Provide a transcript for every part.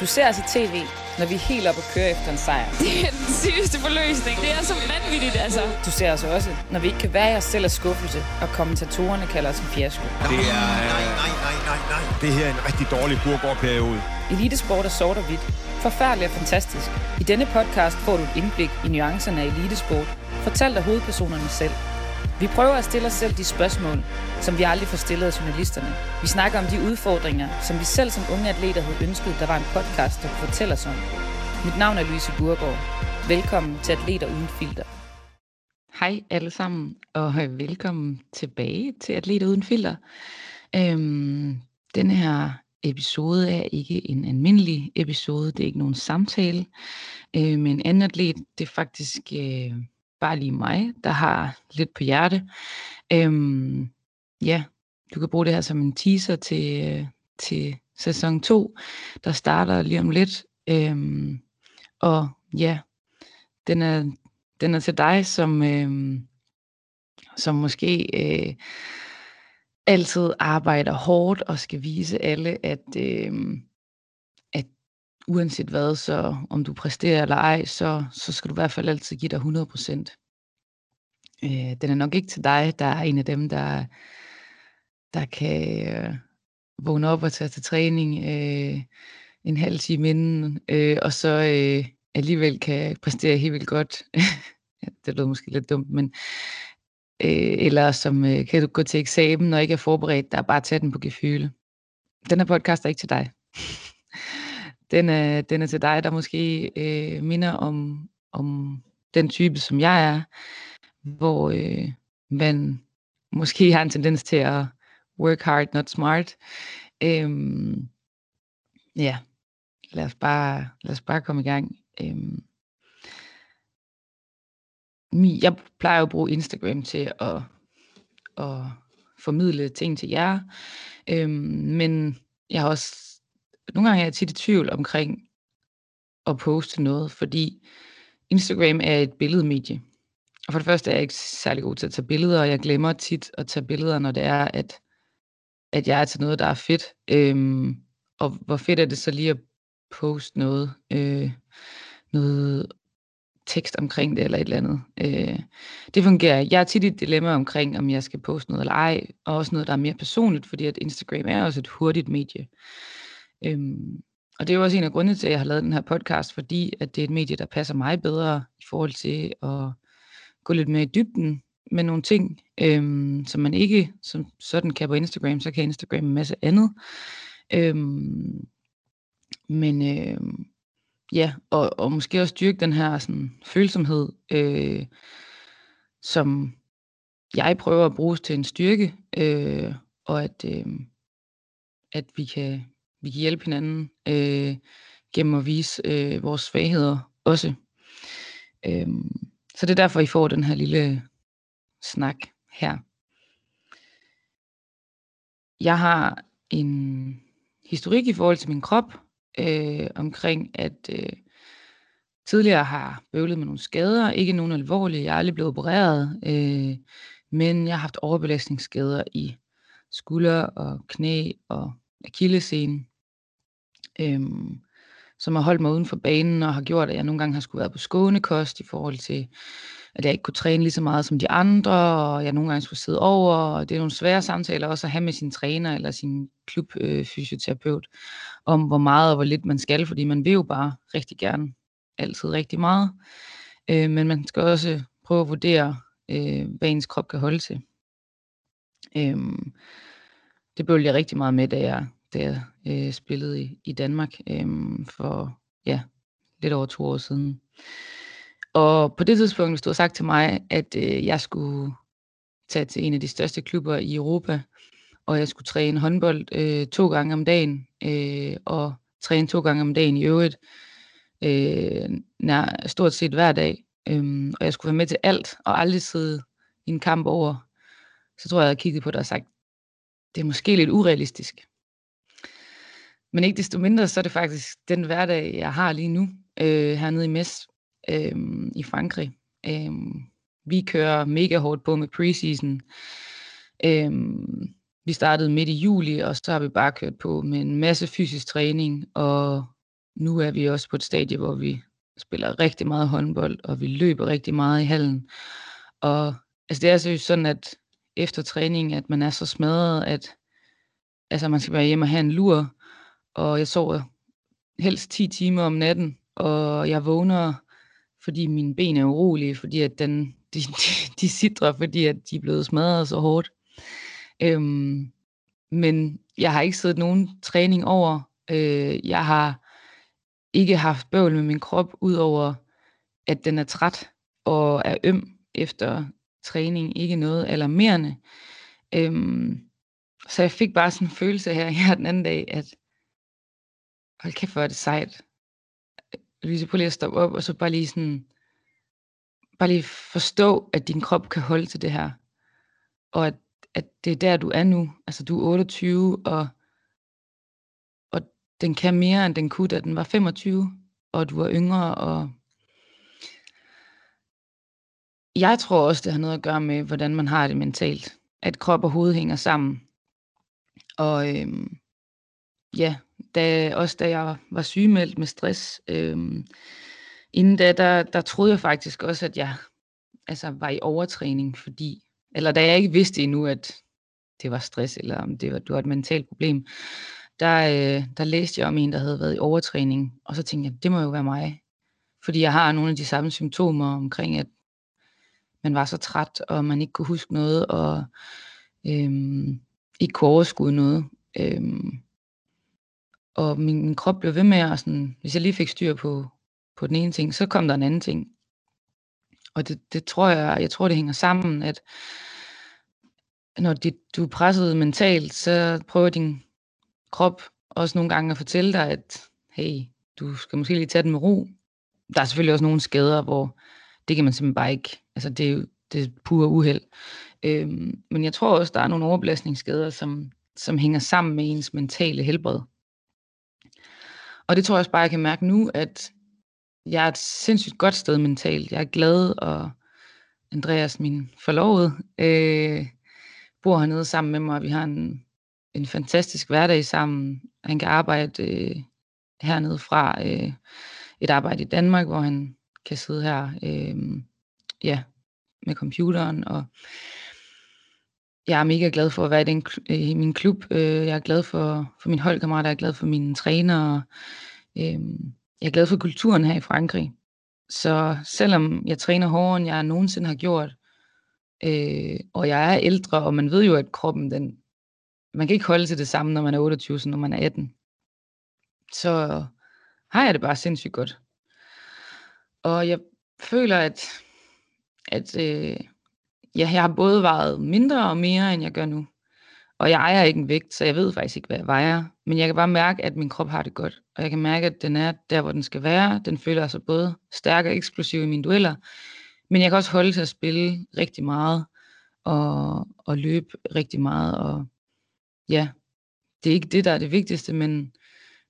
Du ser os i tv, når vi er helt oppe og kører efter en sejr. Det er den sygeste forløsning. Det er så vanvittigt, altså. Du ser os også, når vi ikke kan være i os selv af skuffelse, og kommentatorerne kalder os en fiasko. Det er... Nej, nej, nej, nej, nej. Det her er en rigtig dårlig burgårdperiode. Elitesport er sort og hvidt. Forfærdeligt og fantastisk. I denne podcast får du et indblik i nuancerne af elitesport, fortalt af hovedpersonerne selv. Vi prøver at stille os selv de spørgsmål, som vi aldrig får stillet af journalisterne. Vi snakker om de udfordringer, som vi selv som unge atleter havde ønsket, der var en podcast, der kunne fortælle os om. Mit navn er Louise Burgård. Velkommen til Atleter Uden Filter. Hej alle sammen, og velkommen tilbage til Atleter Uden Filter. Øhm, denne her episode er ikke en almindelig episode, det er ikke nogen samtale øh, med en anden atlet. Det er faktisk øh, bare lige mig, der har lidt på hjerte. Øhm, ja, du kan bruge det her som en teaser til, øh, til sæson 2, der starter lige om lidt. Øhm, og ja, den er, den er til dig, som, øhm, som måske øh, altid arbejder hårdt og skal vise alle, at, øh, uanset hvad, så om du præsterer eller ej, så, så skal du i hvert fald altid give dig 100%. Øh, den er nok ikke til dig, der er en af dem, der, der kan øh, vågne op og tage til træning øh, en halv time inden, øh, og så øh, alligevel kan præstere helt vildt godt. det lyder måske lidt dumt, men øh, eller som øh, kan du gå til eksamen og ikke er forberedt, der er bare tage den på gefyle. Den her podcast er ikke til dig. den, er, den er til dig, der måske øh, minder om, om den type, som jeg er, hvor øh, man måske har en tendens til at work hard, not smart. Øhm, ja, lad os bare, lad os bare komme i gang. Øhm, jeg plejer jo at bruge Instagram til at, at formidle ting til jer, øhm, men jeg har også nogle gange er jeg tit i tvivl omkring at poste noget, fordi Instagram er et billedmedie. Og for det første er jeg ikke særlig god til at tage billeder, og jeg glemmer tit at tage billeder, når det er, at, at jeg er til noget, der er fedt. Øhm, og hvor fedt er det så lige at poste noget, øh, noget tekst omkring det, eller et eller andet. Øh, det fungerer. Jeg er tit i et dilemma omkring, om jeg skal poste noget eller ej, og også noget, der er mere personligt, fordi at Instagram er også et hurtigt medie. Øhm, og det er jo også en af grundene til, at jeg har lavet den her podcast, fordi at det er et medie, der passer mig bedre i forhold til at gå lidt mere i dybden med nogle ting, øhm, som man ikke som sådan kan på Instagram, så kan Instagram en masse andet. Øhm, men øhm, ja, og, og måske også styrke den her sådan, følsomhed, øh, som jeg prøver at bruge til en styrke, øh, og at, øh, at vi kan, vi kan hjælpe hinanden øh, gennem at vise øh, vores svagheder også. Øh, så det er derfor, I får den her lille snak her. Jeg har en historik i forhold til min krop, øh, omkring at øh, tidligere har bøvlet med nogle skader, ikke nogen alvorlige, jeg er aldrig blevet opereret, øh, men jeg har haft overbelastningsskader i skulder og knæ og akillescene øhm, som har holdt mig uden for banen og har gjort, at jeg nogle gange har skulle være på skånekost i forhold til, at jeg ikke kunne træne lige så meget som de andre, og jeg nogle gange skulle sidde over, og det er nogle svære samtaler også at have med sin træner eller sin klubfysioterapeut, øh, om hvor meget og hvor lidt man skal, fordi man vil jo bare rigtig gerne altid rigtig meget, øh, men man skal også prøve at vurdere, øh, hvad ens krop kan holde til. Øh, det bølger jeg rigtig meget med, da jeg da jeg øh, spillede i, i Danmark øh, for ja, lidt over to år siden. Og på det tidspunkt, hvis du havde sagt til mig, at øh, jeg skulle tage til en af de største klubber i Europa, og jeg skulle træne håndbold øh, to gange om dagen, øh, og træne to gange om dagen i øvrigt, øh, nær, stort set hver dag, øh, og jeg skulle være med til alt, og aldrig sidde i en kamp over, så tror jeg, jeg havde kigget på det og sagt, det er måske lidt urealistisk. Men ikke desto mindre, så er det faktisk den hverdag, jeg har lige nu, øh, hernede i Mes øh, i Frankrig. Øh, vi kører mega hårdt på med preseason. Øh, vi startede midt i juli, og så har vi bare kørt på med en masse fysisk træning, og nu er vi også på et stadie, hvor vi spiller rigtig meget håndbold, og vi løber rigtig meget i hallen. Og altså det er seriøst sådan, at efter træning, at man er så smadret, at altså man skal være hjemme og have en lur, og jeg sover helst 10 timer om natten, og jeg vågner, fordi mine ben er urolige, fordi at den, de, de, de sidder, fordi at de er blevet smadret så hårdt. Øhm, men jeg har ikke siddet nogen træning over. Øh, jeg har ikke haft bøvl med min krop, udover at den er træt og er øm efter træning, ikke noget alarmerende. Øhm, så jeg fik bare sådan en følelse her, her den anden dag, at hold kæft, hvor er det sejt. Louise, prøv lige at stoppe op, og så bare lige sådan, bare lige forstå, at din krop kan holde til det her. Og at, at det er der, du er nu. Altså, du er 28, og, og den kan mere, end den kunne, da den var 25, og du var yngre, og jeg tror også, det har noget at gøre med, hvordan man har det mentalt. At krop og hoved hænger sammen. Og øhm, ja, da, også da jeg var sygemeldt med stress, øh, inden da, der, der troede jeg faktisk også, at jeg altså, var i overtræning, fordi, eller da jeg ikke vidste endnu, at det var stress, eller om det var, du var et mentalt problem, der, øh, der læste jeg om en, der havde været i overtræning, og så tænkte jeg, det må jo være mig, fordi jeg har nogle af de samme symptomer omkring, at man var så træt, og man ikke kunne huske noget, og øhm, ikke kunne overskue noget. Øhm, og min, min krop blev ved med at sådan, hvis jeg lige fik styr på, på den ene ting, så kom der en anden ting. Og det, det tror jeg, jeg tror det hænger sammen, at når dit, du er presset mentalt, så prøver din krop også nogle gange at fortælle dig, at hey, du skal måske lige tage den med ro. Der er selvfølgelig også nogle skader, hvor det kan man simpelthen bare ikke, altså det er jo det er pure uheld. Øhm, men jeg tror også, der er nogle overbelastningsskader, som, som hænger sammen med ens mentale helbred. Og det tror jeg også bare, jeg kan mærke nu, at jeg er et sindssygt godt sted mentalt. Jeg er glad, og Andreas, min forlovede, øh, bor hernede sammen med mig, og vi har en, en fantastisk hverdag sammen. Han kan arbejde øh, hernede fra øh, et arbejde i Danmark, hvor han kan sidde her øh, ja, med computeren, og jeg er mega glad for at være i, den, øh, i min klub. Øh, jeg er glad for, for min holdkammerater, jeg er glad for mine trænere. Øhm, jeg er glad for kulturen her i Frankrig. Så selvom jeg træner hårdere, end jeg nogensinde har gjort, øh, og jeg er ældre, og man ved jo, at kroppen, den, man kan ikke holde til det samme, når man er 28, som når man er 18, så har jeg det bare sindssygt godt. Og jeg føler, at, at øh, ja, jeg har både vejet mindre og mere, end jeg gør nu. Og jeg ejer ikke en vægt, så jeg ved faktisk ikke, hvad jeg vejer. Men jeg kan bare mærke, at min krop har det godt. Og jeg kan mærke, at den er der, hvor den skal være. Den føler sig både stærk og eksplosiv i mine dueller. Men jeg kan også holde til at spille rigtig meget. Og, og løbe rigtig meget. Og ja, det er ikke det, der er det vigtigste, men,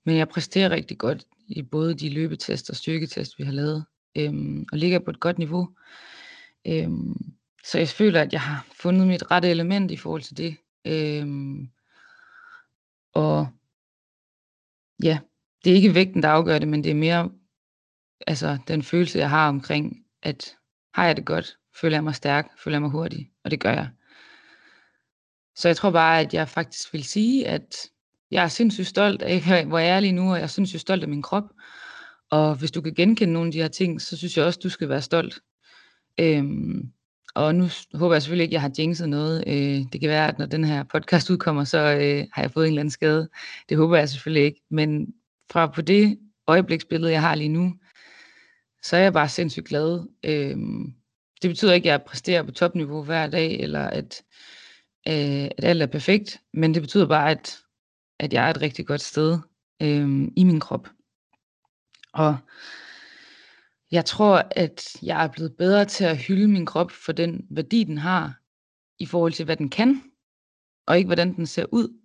men jeg præsterer rigtig godt i både de løbetest og styrketest, vi har lavet. Øhm, og ligger på et godt niveau. Øhm, så jeg føler, at jeg har fundet mit rette element i forhold til det. Øhm, og ja, det er ikke vægten, der afgør det, men det er mere altså, den følelse, jeg har omkring, at har jeg det godt, føler jeg mig stærk, føler jeg mig hurtig, og det gør jeg. Så jeg tror bare, at jeg faktisk vil sige, at jeg er sindssygt stolt af, hvor jeg er lige nu, og jeg er sindssygt stolt af min krop. Og hvis du kan genkende nogle af de her ting, så synes jeg også, du skal være stolt. Øhm, og nu håber jeg selvfølgelig ikke, at jeg har jinxet noget. Øh, det kan være, at når den her podcast udkommer, så øh, har jeg fået en eller anden skade. Det håber jeg selvfølgelig ikke. Men fra på det øjebliksbillede, jeg har lige nu, så er jeg bare sindssygt glad. Øh, det betyder ikke, at jeg præsterer på topniveau hver dag, eller at, øh, at alt er perfekt. Men det betyder bare, at, at jeg er et rigtig godt sted øh, i min krop. Og jeg tror, at jeg er blevet bedre til at hylde min krop for den værdi, den har, i forhold til, hvad den kan, og ikke, hvordan den ser ud.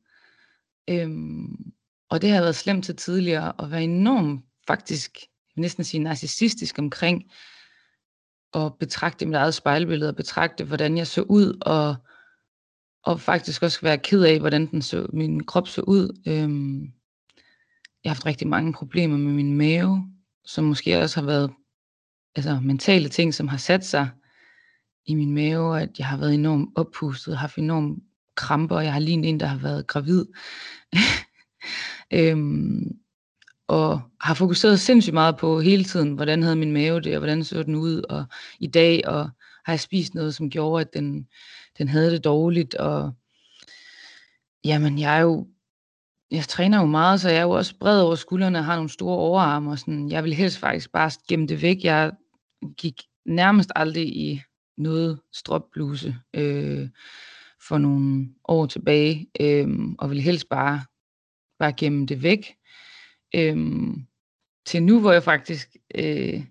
Øhm, og det har været slemt til tidligere, at være enormt faktisk, næsten sige narcissistisk omkring, at betragte mit eget spejlbillede, og betragte, hvordan jeg så ud, og, og faktisk også være ked af, hvordan den så, min krop så ud. Øhm, jeg har haft rigtig mange problemer med min mave, som måske også har været altså, mentale ting, som har sat sig i min mave, at jeg har været enormt oppustet, haft enormt kramper, og jeg har lignet en, der har været gravid. øhm, og har fokuseret sindssygt meget på hele tiden, hvordan havde min mave det, og hvordan så den ud, og i dag, og har jeg spist noget, som gjorde, at den, den havde det dårligt, og jamen, jeg er jo, jeg træner jo meget, så jeg er jo også bred over skuldrene, og har nogle store overarme, og sådan, jeg vil helst faktisk bare gemme det væk. Jeg gik nærmest aldrig i noget stropbluse øh, for nogle år tilbage, øh, og ville helst bare, bare gemme det væk. Øh, til nu, hvor jeg faktisk øh,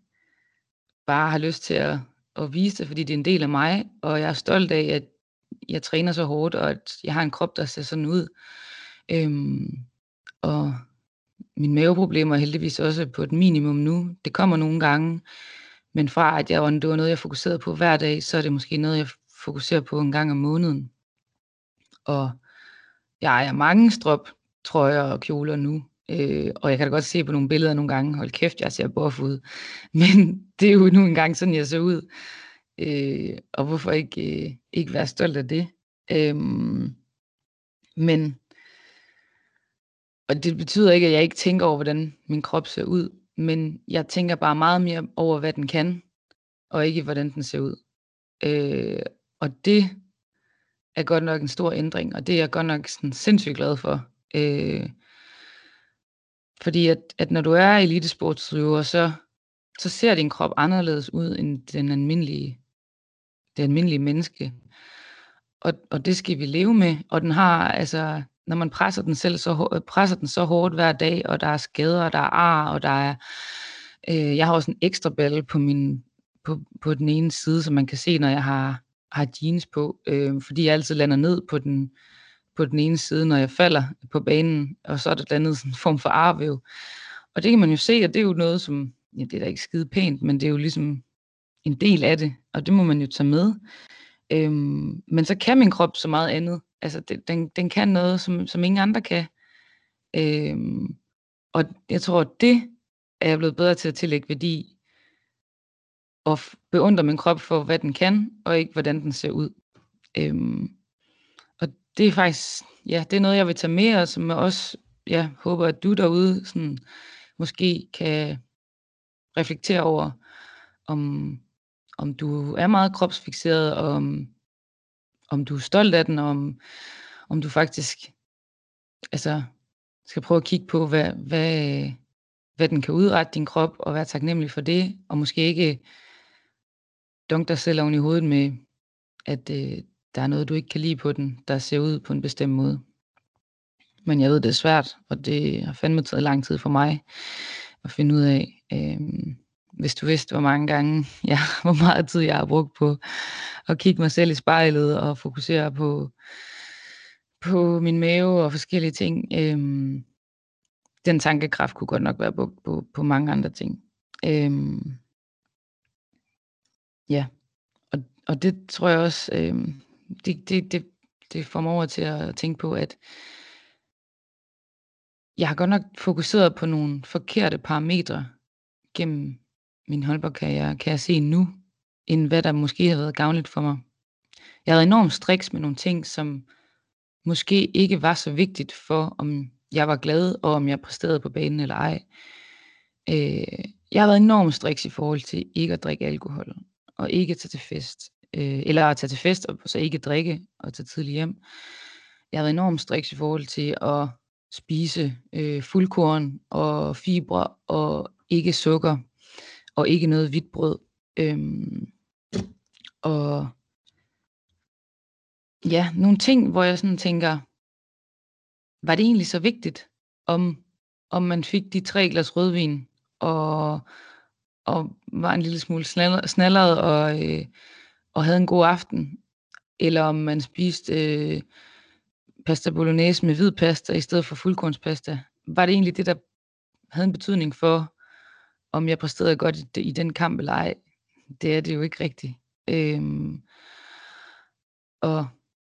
bare har lyst til at, at vise det, fordi det er en del af mig, og jeg er stolt af, at jeg træner så hårdt, og at jeg har en krop, der ser sådan ud. Øhm, og mine maveproblemer er heldigvis også på et minimum nu. Det kommer nogle gange, men fra at jeg, det var noget, jeg fokuserede på hver dag, så er det måske noget, jeg fokuserer på en gang om måneden. Og jeg ejer mange strop trøjer og kjoler nu. Øh, og jeg kan da godt se på nogle billeder nogle gange, hold kæft, jeg ser buff ud. Men det er jo nu engang sådan, jeg ser ud. Øh, og hvorfor ikke, øh, ikke være stolt af det? Øh, men, og det betyder ikke, at jeg ikke tænker over, hvordan min krop ser ud. Men jeg tænker bare meget mere over, hvad den kan, og ikke hvordan den ser ud. Øh, og det er godt nok en stor ændring, og det er jeg godt nok sådan sindssygt glad for. Øh, fordi at, at når du er elitesportsudøver, så, så ser din krop anderledes ud end den almindelige, det almindelige menneske. Og, og det skal vi leve med. Og den har, altså, når man presser den selv så, presser den så hårdt hver dag, og der er skader, og der er ar, og der er, øh, jeg har også en ekstra balle på min, på, på den ene side, som man kan se, når jeg har, har jeans på, øh, fordi jeg altid lander ned på den, på den ene side, når jeg falder på banen, og så er der dannet sådan en form for arvæv. Og det kan man jo se, og det er jo noget, som, ja, det er da ikke skide pænt, men det er jo ligesom en del af det, og det må man jo tage med. Øhm, men så kan min krop så meget andet. Altså, det, den, den kan noget, som, som ingen andre kan. Øhm, og jeg tror, at det er jeg blevet bedre til at tillægge værdi, og beundre min krop for, hvad den kan, og ikke hvordan den ser ud. Øhm, og det er faktisk, ja, det er noget, jeg vil tage med, og som jeg også ja, håber, at du derude sådan, måske kan reflektere over, om, om du er meget kropsfixeret, og om, om du er stolt af den, og om, om du faktisk altså, skal prøve at kigge på, hvad, hvad, hvad den kan udrette din krop, og være taknemmelig for det, og måske ikke dunk dig selv oven i hovedet med, at øh, der er noget, du ikke kan lide på den, der ser ud på en bestemt måde. Men jeg ved, det er svært, og det har fandme taget lang tid for mig at finde ud af. Øh, hvis du vidste, hvor mange gange, ja, hvor meget tid jeg har brugt på at kigge mig selv i spejlet og fokusere på, på min mave og forskellige ting. Øhm, den tankekraft kunne godt nok være brugt på, på mange andre ting. Øhm, ja, og, og det tror jeg også, øhm, det, det, det, det får mig over til at tænke på, at jeg har godt nok fokuseret på nogle forkerte parametre gennem min holdbarkarriere, kan jeg se nu, end hvad der måske har været gavnligt for mig. Jeg havde enormt striks med nogle ting, som måske ikke var så vigtigt for, om jeg var glad, og om jeg præsterede på banen eller ej. Øh, jeg har været enormt striks i forhold til ikke at drikke alkohol, og ikke at tage til fest. Øh, eller at tage til fest, og så ikke drikke, og tage tidligt hjem. Jeg har været enormt striks i forhold til at spise øh, fuldkorn og fibre, og ikke sukker og ikke noget hvidt brød. Øhm, og ja, nogle ting, hvor jeg sådan tænker, var det egentlig så vigtigt, om, om man fik de tre glas rødvin, og, og var en lille smule snalleret, og, øh, og havde en god aften, eller om man spiste øh, pasta bolognese med hvid pasta i stedet for fuldkornspasta. Var det egentlig det, der havde en betydning for, om jeg præsterede godt i, i den kamp eller ej, det er det jo ikke rigtigt. Øhm, og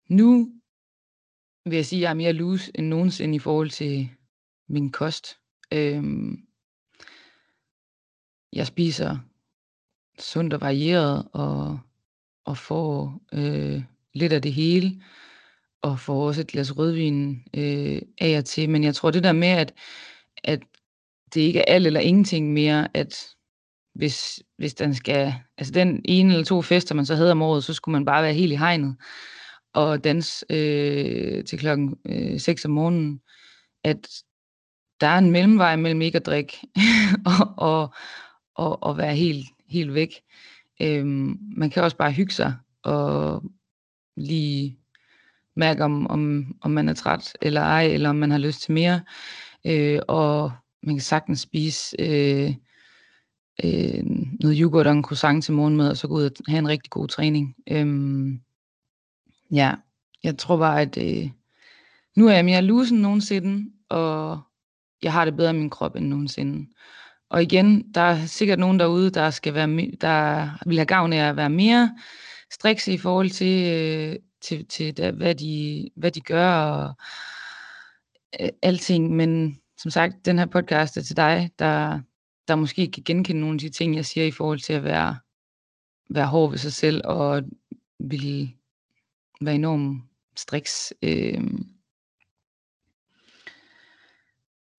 nu vil jeg sige, at jeg er mere loose end nogensinde i forhold til min kost. Øhm, jeg spiser sundt og varieret og, og får øh, lidt af det hele og får også et glas rødvin øh, af og til. Men jeg tror det der med, at, at det ikke er alt eller ingenting mere, at hvis, hvis den skal, altså den ene eller to fester, man så havde om året, så skulle man bare være helt i hegnet og danse øh, til klokken øh, 6 om morgenen, at der er en mellemvej mellem ikke at drikke og, og, og, og være helt, helt væk. Øhm, man kan også bare hygge sig og lige mærke, om, om, om man er træt eller ej, eller om man har lyst til mere. Øh, og man kan sagtens spise øh, øh, noget yoghurt og en croissant til morgenmad, og så gå ud og have en rigtig god træning. Øhm, ja, jeg tror bare, at øh, nu er jeg mere lusen nogensinde, og jeg har det bedre i min krop end nogensinde. Og igen, der er sikkert nogen derude, der skal være, der vil have gavn af at være mere strikse i forhold til, øh, til, til der, hvad, de, hvad de gør og øh, alting. Men som sagt, den her podcast er til dig, der, der måske kan genkende nogle af de ting, jeg siger i forhold til at være, være hård ved sig selv og ville være enormt striks. Øh,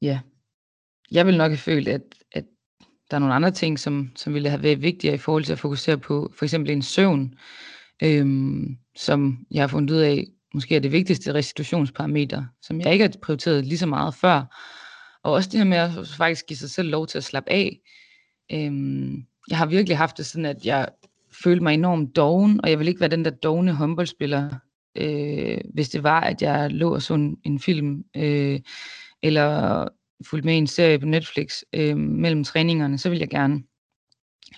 ja, jeg vil nok have følt, at, at der er nogle andre ting, som, som ville have været vigtigere i forhold til at fokusere på for eksempel en søvn, øhm, som jeg har fundet ud af, måske er det vigtigste restitutionsparameter, som jeg ikke har prioriteret lige så meget før. Og også det her med at faktisk give sig selv lov til at slappe af. Øhm, jeg har virkelig haft det sådan, at jeg følte mig enormt doven, og jeg vil ikke være den der dogne håndboldspiller, øh, hvis det var, at jeg lå og så en, en film, øh, eller fulgte med i en serie på Netflix øh, mellem træningerne, så vil jeg gerne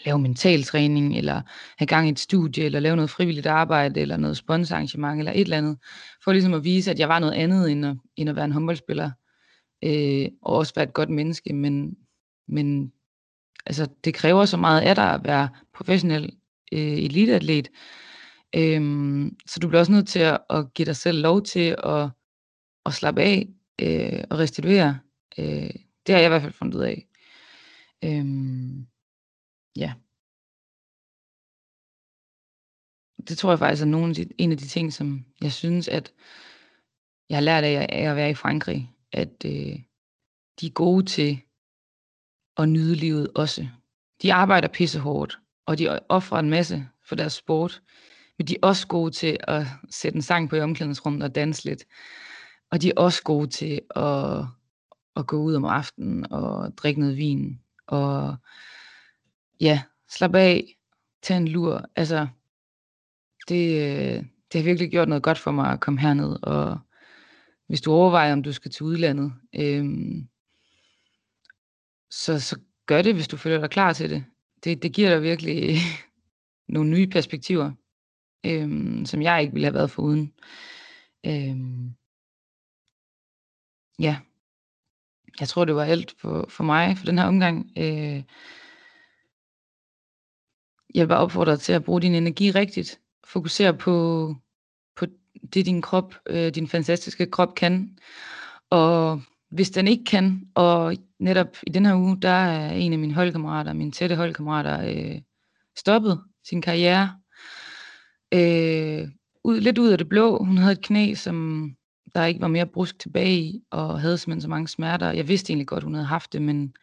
lave mental træning, eller have gang i et studie, eller lave noget frivilligt arbejde, eller noget sponsorarrangement, eller et eller andet, for ligesom at vise, at jeg var noget andet, end at, end at være en håndboldspiller, øh, og også være et godt menneske, men, men altså, det kræver så meget af dig at være professionel øh, eliteatlet, øh, så du bliver også nødt til at, at give dig selv lov til at, at slappe af, øh, og restituere, Øh, det har jeg i hvert fald fundet ud af. Øhm, ja. Det tror jeg faktisk er nogle af de, en af de ting, som jeg synes, at jeg har lært af, af at være i Frankrig, at øh, de er gode til at nyde livet også. De arbejder pissehårdt, og de offrer en masse for deres sport, men de er også gode til at sætte en sang på i omklædningsrummet og danse lidt. Og de er også gode til at at gå ud om aftenen og drikke noget vin, og ja, slappe af, tage en lur. Altså, det, øh, det har virkelig gjort noget godt for mig at komme herned, og hvis du overvejer, om du skal til udlandet, øh, så, så gør det, hvis du føler dig klar til det. Det, det giver dig virkelig nogle nye perspektiver, øh, som jeg ikke ville have været foruden. Øh, ja, jeg tror, det var alt for, for mig for den her omgang. Øh, jeg vil bare opfordre dig til at bruge din energi rigtigt. Fokusere på det, din krop, øh, din fantastiske krop kan. Og hvis den ikke kan, og netop i den her uge, der er en af mine holdkammerater, mine tætte holdkammerater, øh, stoppet sin karriere. Øh, ud, lidt ud af det blå. Hun havde et knæ, som der ikke var mere brusk tilbage i, og havde simpelthen så mange smerter. Jeg vidste egentlig godt, hun havde haft det, men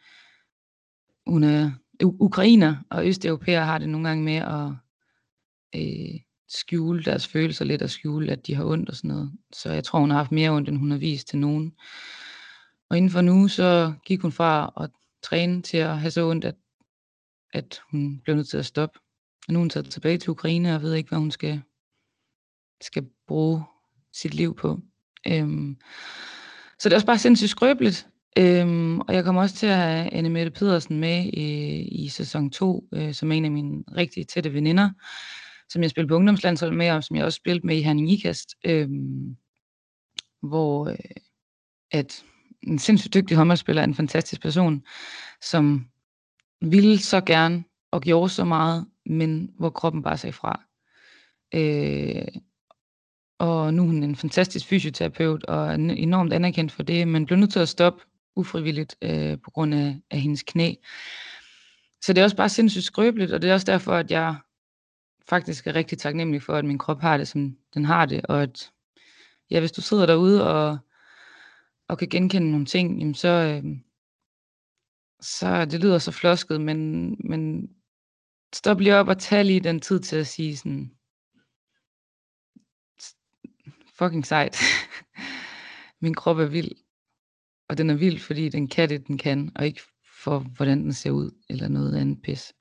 hun er ukrainer, og østeuropæere har det nogle gange med at øh, skjule deres følelser lidt, og skjule, at de har ondt og sådan noget. Så jeg tror, hun har haft mere ondt, end hun har vist til nogen. Og inden for nu, så gik hun fra at træne til at have så ondt, at, at hun blev nødt til at stoppe. Og nu er hun taget tilbage til Ukraine, og ved ikke, hvad hun skal, skal bruge sit liv på. Øhm, så det er også bare sindssygt skrøbeligt. Øhm, og jeg kommer også til at have Anne Mette Pedersen med i, i sæson 2, øh, som er en af mine rigtig tætte veninder, som jeg spillede på ungdomslandshold med, og som jeg også spillede med i Herning Ikast, øh, hvor øh, at en sindssygt dygtig håndboldspiller er en fantastisk person, som ville så gerne og gjorde så meget, men hvor kroppen bare sagde fra. Øh, og nu er hun en fantastisk fysioterapeut, og er enormt anerkendt for det, men blev nødt til at stoppe ufrivilligt øh, på grund af, af hendes knæ. Så det er også bare sindssygt skrøbeligt, og det er også derfor, at jeg faktisk er rigtig taknemmelig for, at min krop har det, som den har det, og at ja, hvis du sidder derude og, og kan genkende nogle ting, jamen så, øh, så det lyder så flosket, men, men stop lige op og tag lige den tid til at sige sådan, fucking sejt. Min krop er vild. Og den er vild, fordi den kan det, den kan, og ikke for, hvordan den ser ud, eller noget andet pis.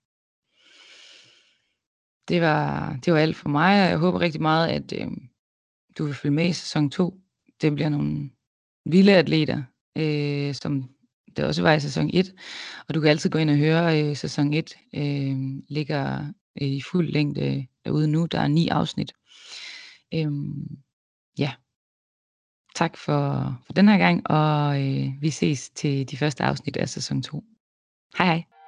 Det var, det var alt for mig, og jeg håber rigtig meget, at øh, du vil følge med i sæson 2. Det bliver nogle vilde atleter, øh, som det også var i sæson 1. Og du kan altid gå ind og høre, øh, sæson 1 øh, ligger øh, i fuld længde derude nu. Der er ni afsnit. Øh, ja, tak for, for den her gang, og øh, vi ses til de første afsnit af sæson 2. Hej hej.